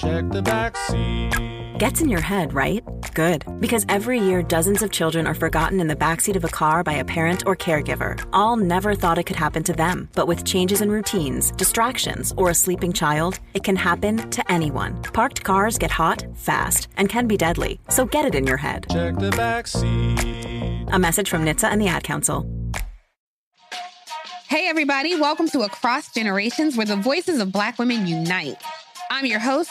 Check the back seat. Gets in your head, right? Good. Because every year, dozens of children are forgotten in the backseat of a car by a parent or caregiver. All never thought it could happen to them. But with changes in routines, distractions, or a sleeping child, it can happen to anyone. Parked cars get hot, fast, and can be deadly. So get it in your head. Check the back seat. A message from NHTSA and the Ad Council. Hey, everybody, welcome to Across Generations, where the voices of Black women unite. I'm your host,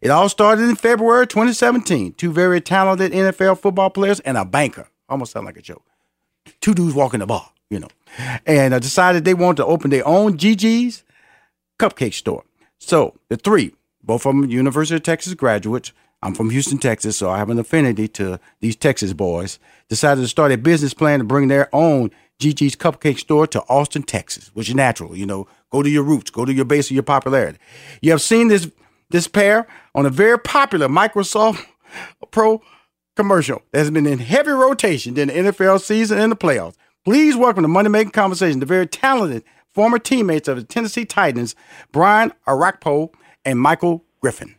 It all started in February 2017. Two very talented NFL football players and a banker. Almost sound like a joke. Two dudes walking the bar, you know. And uh, decided they wanted to open their own Gigi's cupcake store. So the three, both of them University of Texas graduates. I'm from Houston, Texas, so I have an affinity to these Texas boys. Decided to start a business plan to bring their own Gigi's Cupcake store to Austin, Texas, which is natural. You know, go to your roots, go to your base of your popularity. You have seen this this pair on a very popular Microsoft Pro commercial that has been in heavy rotation during the NFL season and the playoffs. Please welcome to Money Making Conversation the very talented former teammates of the Tennessee Titans, Brian Orakpo and Michael Griffin.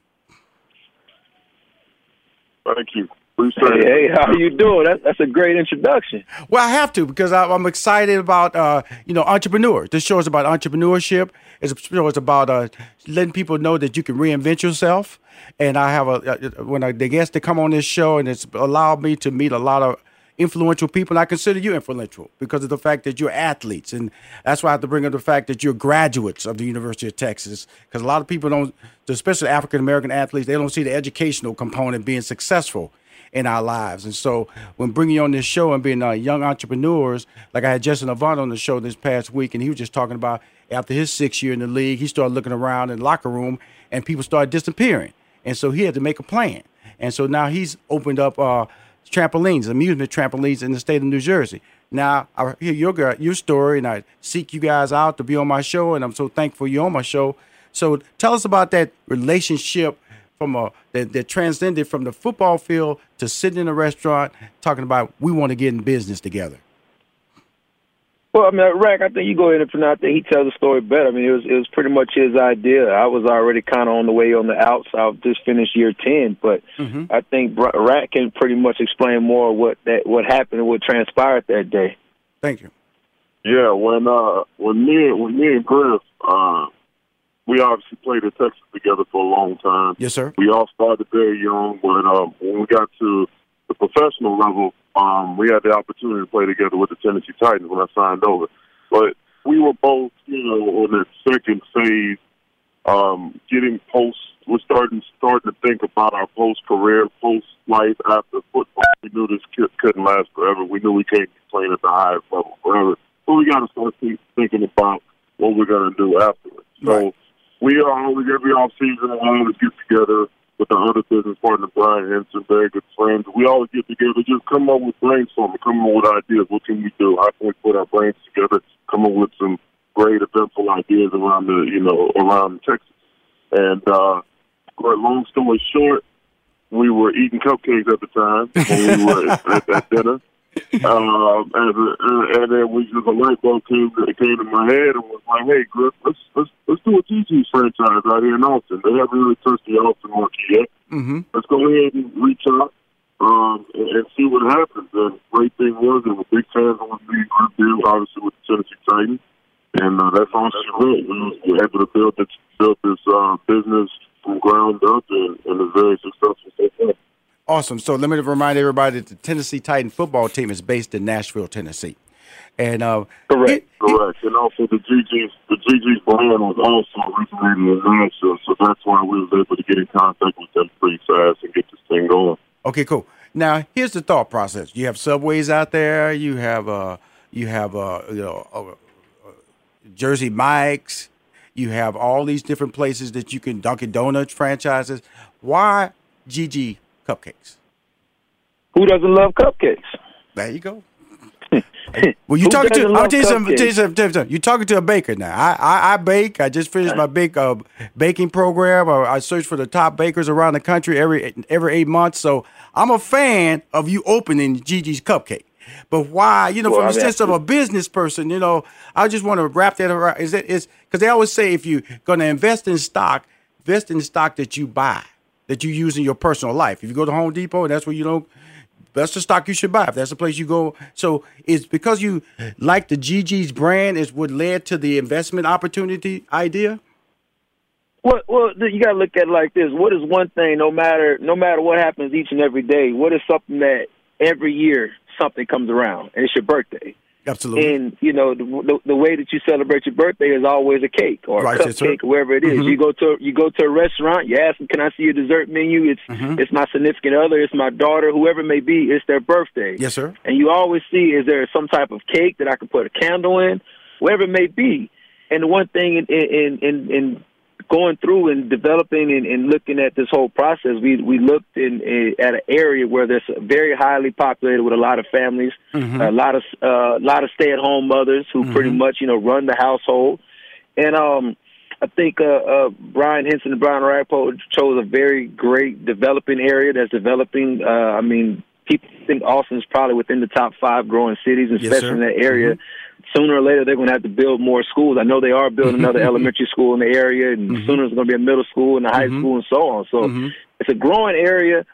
Thank you. Hey, hey, how you doing? That, that's a great introduction. Well, I have to because I, am excited about uh, you know entrepreneurs. This show is about entrepreneurship. It's a show is about uh, letting people know that you can reinvent yourself. And I have a when I, the guests that come on this show, and it's allowed me to meet a lot of influential people. And I consider you influential because of the fact that you're athletes, and that's why I have to bring up the fact that you're graduates of the University of Texas. Because a lot of people don't, especially African American athletes, they don't see the educational component being successful in our lives. And so when bringing on this show and being uh, young entrepreneurs, like I had Justin Avant on the show this past week, and he was just talking about after his six year in the league, he started looking around in the locker room and people started disappearing. And so he had to make a plan. And so now he's opened up uh, trampolines, amusement trampolines in the state of New Jersey. Now I hear your your story, and I seek you guys out to be on my show, and I'm so thankful you're on my show. So tell us about that relationship from a that, that transcended from the football field to sitting in a restaurant talking about we want to get in business together. Well, I mean, Rack, I think you go ahead and I think he tells the story better. I mean, it was it was pretty much his idea. I was already kind of on the way on the outs. I just finished year ten, but mm-hmm. I think Rack can pretty much explain more what that what happened and what transpired that day. Thank you. Yeah, when uh when me when me and Griff uh we obviously played at Texas together for a long time. Yes, sir. We all started very young, but um, when we got to the professional level, um, we had the opportunity to play together with the Tennessee Titans when I signed over. But we were both, you know, on the second phase, um, getting post. We're starting starting to think about our post career, post life after football. We knew this kid couldn't last forever. We knew we can't be playing at the highest level forever. So we got to start think, thinking about what we're going to do afterwards. So Right. We always every off season. We always get together with our other business partner Brian Henson, very good friends. We always get together, just come up with brainstorming, come up with ideas. What can we do? How can we put our brains together? Come up with some great eventful ideas around the you know around Texas. And uh, long story short, we were eating cupcakes at the time when we were at, at dinner. Um, and, uh, and then we just a light bulb came it came to my head and was like, "Hey, Griff, let's let's let's do a Gigi's franchise out here in Austin. They haven't really touched the Austin market yet. Mm-hmm. Let's go ahead and reach out um, and, and see what happens." And great thing was, there were big fans on the good deal, obviously with the Tennessee Titans, and uh, that's all she wrote. We we were able to build this build this uh, business from ground up, and, and it's very successful so far. Awesome. So let me remind everybody that the Tennessee Titan football team is based in Nashville, Tennessee. And uh, Correct. it- Correct. And also the Gigi's the Gigi's brand was also originated in Nashville, so that's why we was able to get in contact with them pretty fast and get this thing going. Okay, cool. Now here's the thought process. You have subways out there. You have uh, you have uh, you know, uh, uh, Jersey Mike's. You have all these different places that you can Dunkin' Donuts franchises. Why GG Cupcakes? Who doesn't love cupcakes? There you go. Well, you talking to? I'll tell you something. Tell you something. Tell you something. You're talking to a baker now. I I, I bake. I just finished my big uh, baking program. I, I search for the top bakers around the country every every eight months. So I'm a fan of you opening Gigi's Cupcake. But why? You know, Well, from I the sense of a business person, you know, I just want to wrap that around. Is it is because they always say if you're going to invest in stock, invest in stock that you buy, that you use in your personal life. If you go to Home Depot, that's where you don't that's the stock you should buy. If that's the place you go, so it's because you like the Gigi's brand is what led to the investment opportunity idea. Well, well, you got to look at it like this. What is one thing? No matter, no matter what happens each and every day. What is something that every year something comes around, and it's your birthday. Absolutely. And you know the, the the way that you celebrate your birthday is always a cake or Right, a cupcake or wherever it is. Mhm. You go to you go to a restaurant, you ask them, "Can I see your dessert menu?" It's Mm-hmm. it's my significant other, it's my daughter, whoever it may be. It's their birthday. yes, sir. and you always see is there some type of cake that I can put a candle in, whatever it may be. And the one thing in in in, in going through and developing and, and looking at this whole process, we we looked in, in at an area where there's very highly populated with a lot of families, a lot of uh, a lot of stay at home mothers who pretty much you know run the household, and um. I think uh, uh, Brian Henson and Brian Orakpo chose a very great developing area that's developing. Uh, I mean, people think Austin's probably within the top five growing cities, Yes, especially sir. in that area. Sooner or later, they're going to have to build more schools. I know they are building another elementary school in the area, and sooner there's going to be a middle school and a high school and so on. So it's a growing area.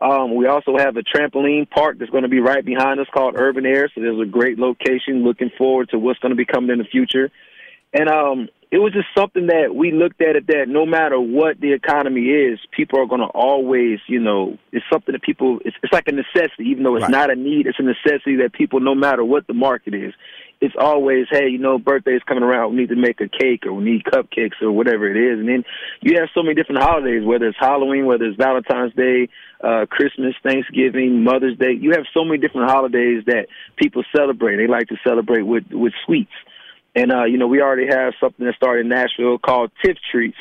Um, we also have a trampoline park that's going to be right behind us called Urban Air. So there's a great location. Looking forward to what's going to be coming in the future. And um, it was just something that we looked at it that no matter what the economy is, people are going to always, you know, it's something that people, it's, it's like a necessity, even though it's Right. not a need, it's a necessity that people, no matter what the market is, it's always, hey, you know, birthday's coming around, we need to make a cake or we need cupcakes or whatever it is. And then you have so many different holidays, whether it's Halloween, whether it's Valentine's Day, uh, Christmas, Thanksgiving, Mother's Day. You have so many different holidays that people celebrate. They like to celebrate with, with sweets. And uh, you know, we already have something that started in Nashville called Tiff Treats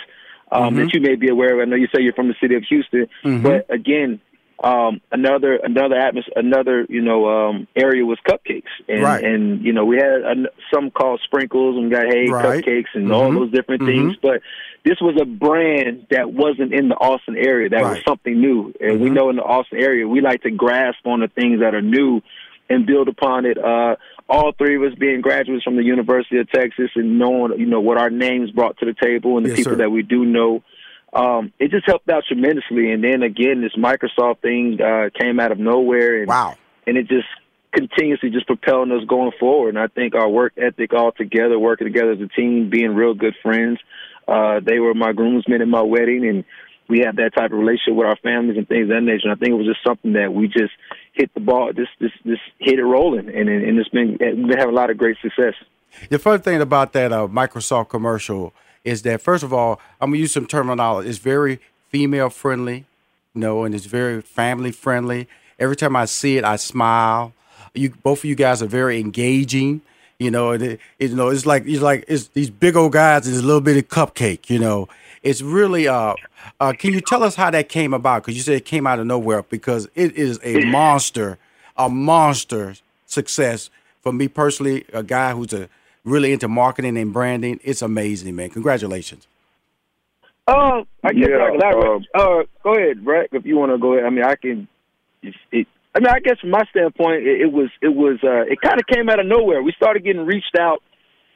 um, that you may be aware of. I know you say you're from the city of Houston, but again, um, another another atmos- another you know um, area was cupcakes, and Right. and you know we had an some called sprinkles, and we got hey Right. cupcakes, and all Mhm. those different Mhm. things. But this was a brand that wasn't in the Austin area. That was something new, and we Mhm. know in the Austin area we like to grasp on the things that are new and build upon it. Uh, all three of us being graduates from the University of Texas and knowing, you know, what our names brought to the table and the Yes, people sir. that we do know. Um, it just helped out tremendously. And then again, this Microsoft thing uh, came out of nowhere, and Wow. and it just continuously just propelling us going forward. And I think our work ethic all together, working together as a team, being real good friends, Uh, they were my groomsmen at my wedding, and we have that type of relationship with our families and things of that nature. And I think it was just something that we just hit the ball, just just just hit it rolling, and and it's been we've been having a lot of great success. The fun thing about that uh, Microsoft commercial is that first of all, I'm gonna use some terminology. It's very female friendly, you know, and it's very family friendly. Every time I see it, I smile. You both of you guys are very engaging. You know, it, you know, it's like it's like it's these big old guys and this little bitty cupcake. You know, it's really. Uh, uh, can you tell us how that came about? Because you said it came out of nowhere. Because it is a monster, a monster success for me personally. A guy who's a really into marketing and branding. It's amazing, man. Congratulations. Uh, I guess Yeah, I elaborate. um, uh, go ahead, Brett, if you want to go ahead. I mean, I can. It, it, I mean, I guess from my standpoint, it, it was it was uh, it kind of came out of nowhere. We started getting reached out.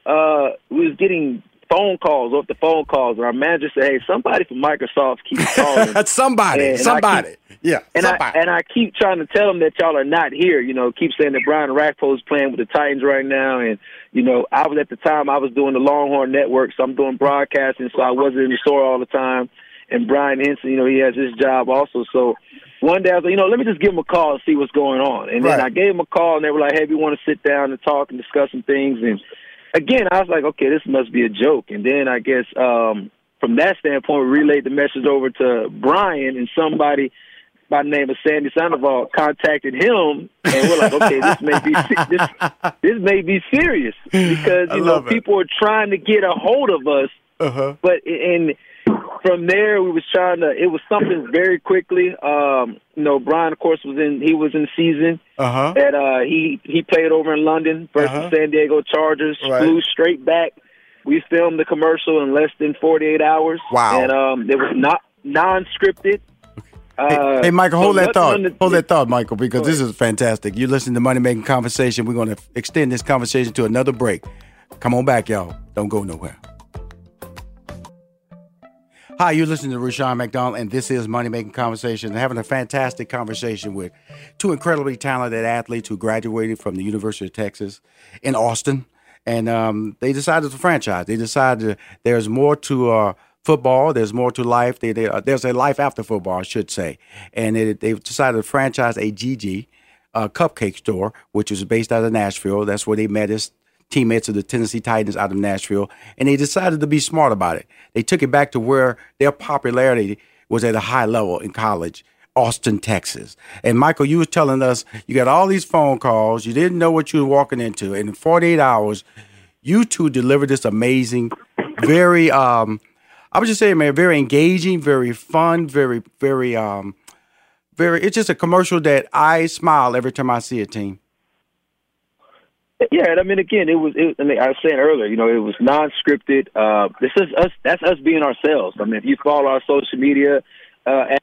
Uh, we was getting phone calls off the phone calls, and our manager said, "Hey, somebody from Microsoft keeps calling." That's somebody. And somebody. keep- yeah. And somebody. I and I keep trying to tell them that y'all are not here. You know, keep saying that Brian Orakpo is playing with the Titans right now, and you know, I was at the time I was doing the Longhorn Network, so I'm doing broadcasting, so I wasn't in the store all the time. And Brian Henson, you know, he has his job also. So one day I was like, you know, let me just give him a call and see what's going on. And then I gave him a call, and they were like, hey, we want to sit down and talk and discuss some things. And again, I was like, okay, this must be a joke. And then I guess um, from that standpoint, we relayed the message over to Brian, and somebody by the name of Sandy Sandoval contacted him, and we're like, okay, this may be this this may be serious because you know it. people are trying to get a hold of us, uh-huh. but and from there we was trying to. It was something very quickly. Um, you know, Brian, of course, was in. He was in season. Uh-huh. That uh, he he played over in London versus Uh-huh. San Diego Chargers. Right. Flew straight back. We filmed the commercial in less than forty eight hours. Wow. And um, it was not non scripted. Uh, Hey, Michael, so hold that thought. the- hold that thought, Michael, because this is fantastic. You're listening to Money Making Conversation. We're going to extend this conversation to another break. Come on back, y'all. Don't go nowhere. Hi, you're listening to Rushion McDonald, and this is Money Making Conversation. having a fantastic conversation with two incredibly talented athletes who graduated from the University of Texas in Austin. And um, they decided to franchise. They decided there's more to uh, football. There's more to life. They, they, uh, there's a life after football, I should say. And it, they've decided to franchise a Gigi uh, cupcake store, which is based out of Nashville. That's where they met as teammates of the Tennessee Titans out of Nashville. And they decided to be smart about it. They took it back to where their popularity was at a high level in college. Austin, Texas. And Michael, you were telling us you got all these phone calls. You didn't know what you were walking into. And in 48 hours, you two delivered this amazing, very um, I was just saying, man, very engaging, very fun, very, very um, very. It's just a commercial that I smile every time I see it. Team. Yeah, and I mean, again, it was. It, I mean, I was saying earlier, you know, it was non-scripted. Uh, this is us. That's us being ourselves. I mean, if you follow our social media, uh,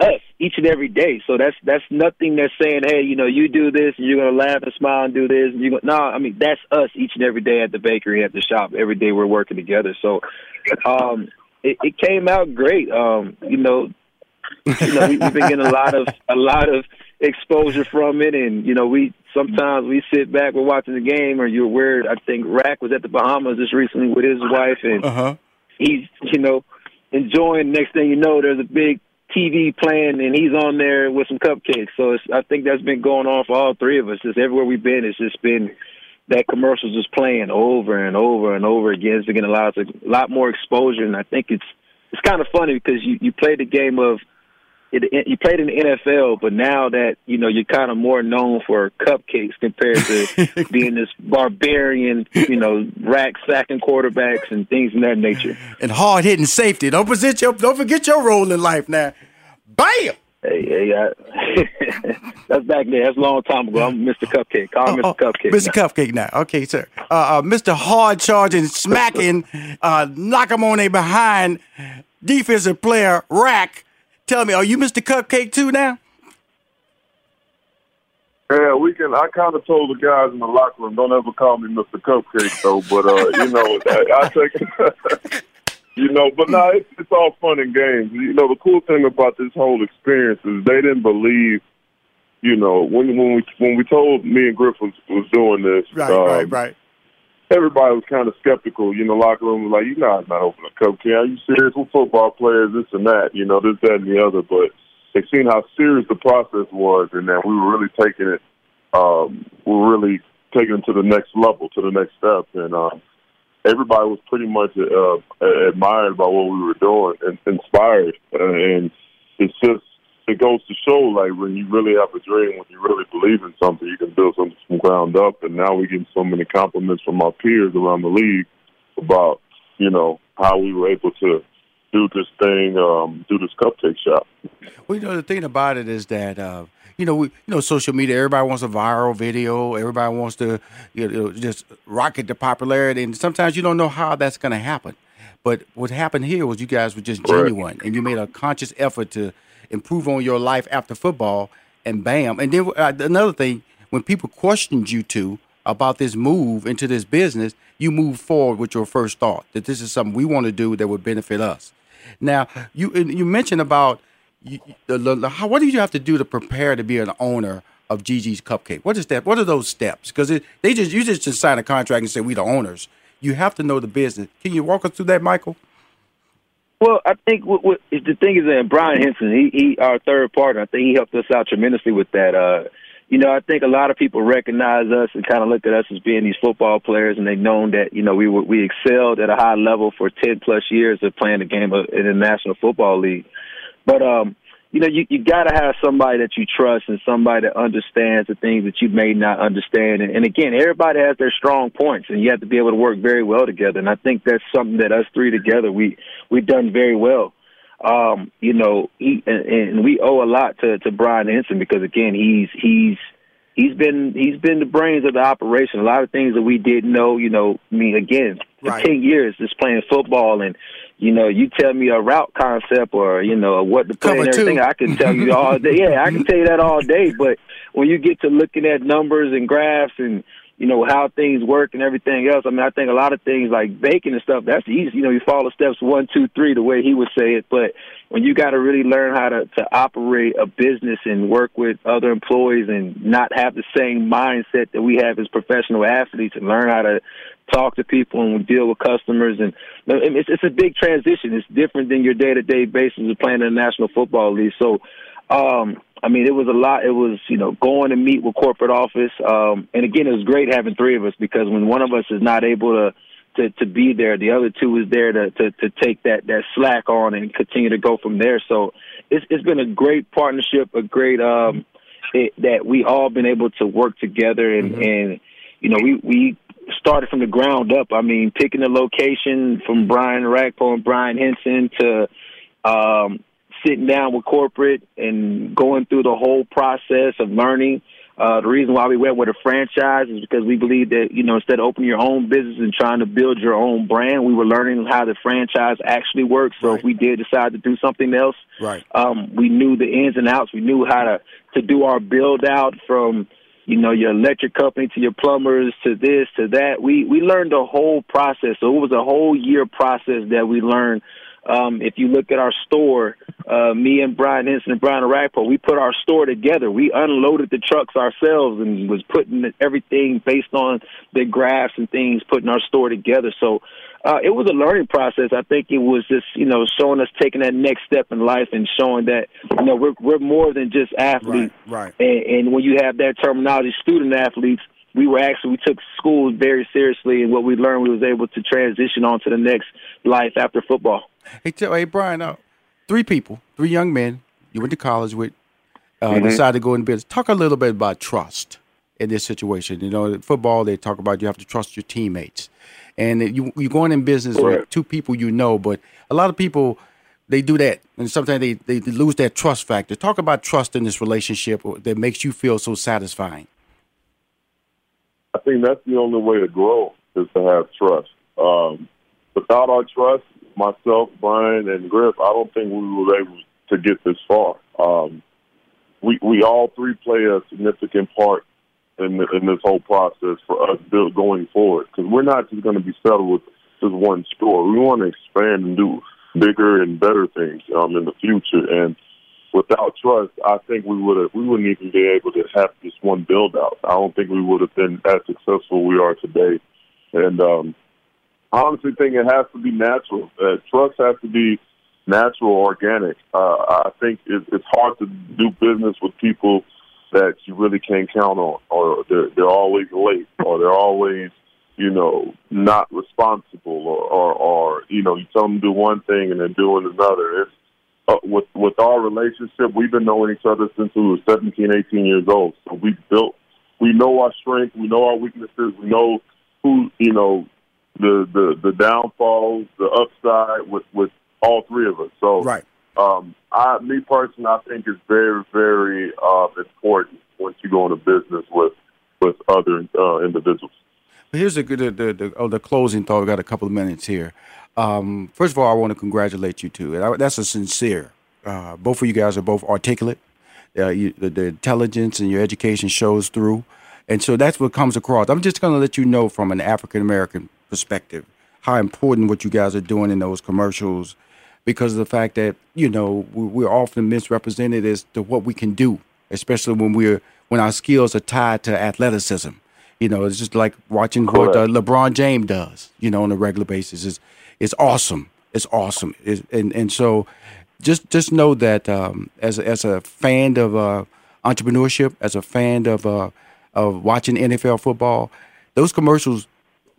us each and every day. So that's that's nothing that's saying, hey, you know, you do this and you're gonna laugh and smile and do this. And you go, no, I mean, that's us each and every day at the bakery, at the shop. Every day we're working together. So, um, it, it came out great. Um, you know, you know, we, we've been getting a lot of a lot of exposure from it, and you know, we sometimes we sit back, we're watching the game, or you're aware. I think Rack was at the Bahamas just recently with his wife, and Uh huh. he's you know enjoying. Next thing you know, there's a big TV playing, and he's on there with some cupcakes. So it's, I think that's been going on for all three of us. Just everywhere we've been, it's just been that commercials just playing over and over and over again. It's getting a lot, a lot more exposure, and I think it's it's kind of funny because you you play the game of it, you played in the NFL, but now that you know you're kind of more known for cupcakes compared to being this barbarian, you know, rack sacking quarterbacks and things of that nature. And hard hitting safety. Don't forget your don't forget your role in life now. Bam. Hey, hey, I, that's back there. That's a long time ago. I'm Mr. Cupcake. Call me Mr. Cupcake. Mr. now. Cupcake now. Okay, sir. Uh, uh, Mr. Hard charging, smacking, uh, knock him on a behind defensive player, Rack. Tell me, are you Mr. Cupcake too now? Yeah, we can. I kind of told the guys in the locker room, don't ever call me Mr. Cupcake, though. But uh, you know, I, I take. you know, but no, it's, it's all fun and games. You know, the cool thing about this whole experience is they didn't believe. You know, when when we when we told me and Griff was, was doing this, Right, um, right, right. Everybody was kind of skeptical. You know, locker room was like, "You know, I'm not opening a cup. Are you serious? We're football players, this and that. You know, this, that, and the other." But they seen how serious the process was, and that we were really taking it. Um, we were really taking it to the next level, to the next step, and um, everybody was pretty much uh, admired by what we were doing and inspired. And it's just it goes to show, like when you really have a dream, when you really believe in something, you can build something from ground up. And now we get so many compliments from our peers around the league about you know how we were able to do this thing, um, do this cupcake shop. Well, you know the thing about it is that. Uh, you know, we, you know, social media. Everybody wants a viral video. Everybody wants to, you know, just rocket the popularity. And sometimes you don't know how that's going to happen. But what happened here was you guys were just genuine, right. and you made a conscious effort to improve on your life after football, and bam. And then uh, another thing, when people questioned you too about this move into this business, you moved forward with your first thought that this is something we want to do that would benefit us. Now, you you mentioned about you, the, the, how, what do you have to do to prepare to be an owner of Gigi's Cupcake? What is that? What are those steps? Because they just you just, just sign a contract and say we the owners. You have to know the business. Can you walk us through that, Michael? Well, I think what, what the thing is that Brian Henson, he, he our third partner. I think he helped us out tremendously with that. Uh, you know, I think a lot of people recognize us and kind of look at us as being these football players, and they've known that you know we were, we excelled at a high level for ten plus years of playing the game of, in the National Football League. But um, you know, you you got to have somebody that you trust and somebody that understands the things that you may not understand. And, and again, everybody has their strong points, and you have to be able to work very well together. And I think that's something that us three together we we've done very well. Um, you know, he, and, and we owe a lot to to Brian Henson because again, he's he's he's been he's been the brains of the operation. A lot of things that we didn't know. You know, I mean, again, right. ten years just playing football and you know, you tell me a route concept or you know what to play and everything, I can tell you all day. Yeah, I can tell you that all day. But when you get to looking at numbers and graphs and you know how things work and everything else, I mean, I think a lot of things like baking and stuff that's easy. You know, you follow steps one, two, three, the way he would say it. But when you got to really learn how to to operate a business and work with other employees and not have the same mindset that we have as professional athletes and learn how to talk to people and deal with customers. And it's, it's a big transition. It's different than your day to day basis of playing in the National Football League. So, um, I mean, it was a lot. It was, you know, going to meet with corporate office. Um, and again, it was great having three of us because when one of us is not able to, to, to be there, the other two is there to, to, to take that, that slack on and continue to go from there. So it's, it's been a great partnership, a great, um, it, that we all been able to work together and, mm-hmm. and, you know, we, we started from the ground up. I mean, picking the location from Brian Orakpo and Brian Henson to um, sitting down with corporate and going through the whole process of learning. Uh, the reason why we went with a franchise is because we believe that, you know, instead of opening your own business and trying to build your own brand, we were learning how the franchise actually works. So right. if we did decide to do something else, right. um, we knew the ins and outs. We knew how to, to do our build out from – you know, your electric company to your plumbers to this to that. We we learned the whole process. So it was a whole year process that we learned. Um, if you look at our store, uh, me and Brian Henson and Brian Orakpo, we put our store together. We unloaded the trucks ourselves and was putting everything based on the graphs and things, putting our store together. So uh, it was a learning process. I think it was just you know showing us taking that next step in life and showing that you know we're we're more than just athletes. Right. right. And, and when you have that terminology, student athletes, we were actually we took school very seriously, and what we learned, we was able to transition on to the next life after football. Hey, tell, hey Brian, uh, three people, three young men you went to college with, uh, mm-hmm. decided to go into business. Talk a little bit about trust in this situation. You know, football they talk about you have to trust your teammates and you you're going in business right. with two people you know, but a lot of people they do that, and sometimes they, they lose that trust factor. Talk about trust in this relationship that makes you feel so satisfying. I think that's the only way to grow is to have trust. Um, without our trust, myself, Brian, and Griff, I don't think we were able to get this far. Um, we we all three play a significant part in, the, in this whole process for us build, going forward because we're not just going to be settled with just one store. We want to expand and do bigger and better things um, in the future. And without trust, I think we would have we wouldn't even be able to have this one build out. I don't think we would have been as successful we are today And um, honestly think it has to be natural. Uh, trust has to be natural, organic. Uh, I think it, it's hard to do business with people that you really can't count on, or they're, they're always late, or they're always, you know, not responsible, or, or, or you know, you tell them to do one thing and then doing another. It's uh, with with our relationship, we've been knowing each other since we were 17, 18 years old. So we built, we know our strengths, we know our weaknesses, we know who, you know, the the the downfalls, the upside with with all three of us. So right. Um, I, me personally, I think it's very, very uh, important once you go into business with with other uh, individuals. Here's the the the, the, oh, the closing thought. We got a couple of minutes here. Um, first of all, I want to congratulate you too. That's a sincere. Uh, both of you guys are both articulate. Uh, you, the, the, intelligence and your education shows through, and so that's what comes across. I'm just going to let you know from an African American perspective how important what you guys are doing in those commercials because of the fact that you know we're often misrepresented as to what we can do, especially when we're when our skills are tied to athleticism. You know, it's just like watching what uh, LeBron James does. You know, on a regular basis. It's it's awesome. It's awesome. It's, and and so just just know that um, as a, as a fan of uh, entrepreneurship, as a fan of uh, of watching NFL football, those commercials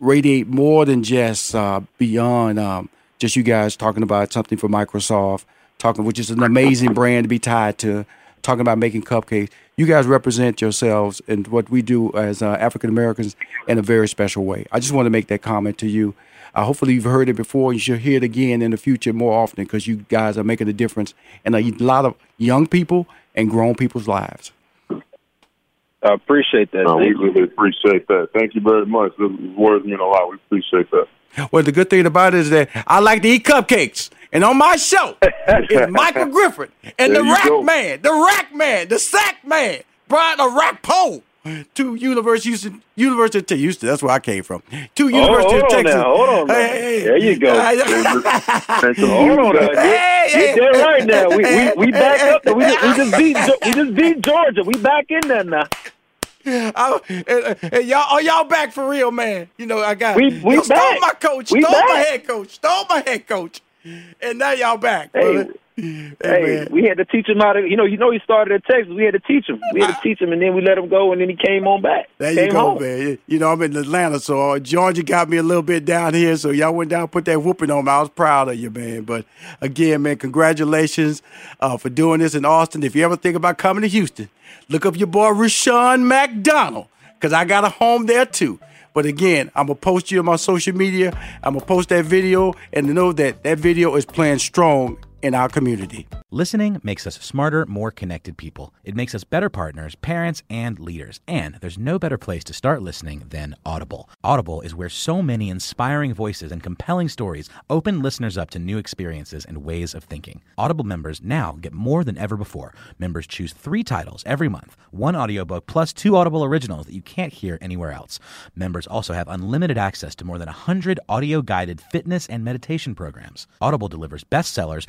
radiate more than just uh, beyond um, just you guys talking about something for Microsoft, talking which is an amazing brand to be tied to, talking about making cupcakes. You guys represent yourselves and what we do as uh, African Americans in a very special way. I just want to make that comment to you. Uh, hopefully, you've heard it before. And you should hear it again in the future more often because you guys are making a difference in a lot of young people and grown people's lives. I appreciate that. No, we really appreciate that. Thank you very much. This is worth mean a lot. We appreciate that. Well, the good thing about it is that I like to eat cupcakes. And on my show is Michael Griffin and the Rack go. Man, the Rack Man, the Sack Man, Brian the Rack Pole to University Houston, University of Houston. That's where I came from. To oh, University oh, of Texas. Now, hold on, hey, hey, there you go. hold on, now. Hey, hey, you did right now. We we, we back up. We, we just beat we just beat Georgia. We back in there now. I, and, and y'all, are y'all back for real, man? You know, I got we, we stole my coach, we stole back. my head coach, stole my head coach, and now y'all back. Hey, hey, hey we had to teach him how to. You know, you know, he started at Texas. We had to teach him. We had to teach him, and then we let him go, and then he came on back. There came you go, home. man. You know, I'm in Atlanta, so uh, Georgia got me a little bit down here. So y'all went down, put that whooping on me. I was proud of you, man. But again, man, congratulations uh, for doing this in Austin. If you ever think about coming to Houston, look up your boy Rushion McDonald because I got a home there too. But again, I'm gonna post you on my social media. I'm gonna post that video and know that that video is playing strong in our community. Listening makes us smarter, more connected people. It makes us better partners, parents, and leaders. And there's no better place to start listening than Audible. Audible is where so many inspiring voices and compelling stories open listeners up to new experiences and ways of thinking. Audible members now get more than ever before. Members choose three titles every month one audiobook plus two Audible originals that you can't hear anywhere else. Members also have unlimited access to more than 100 audio guided fitness and meditation programs. Audible delivers bestsellers,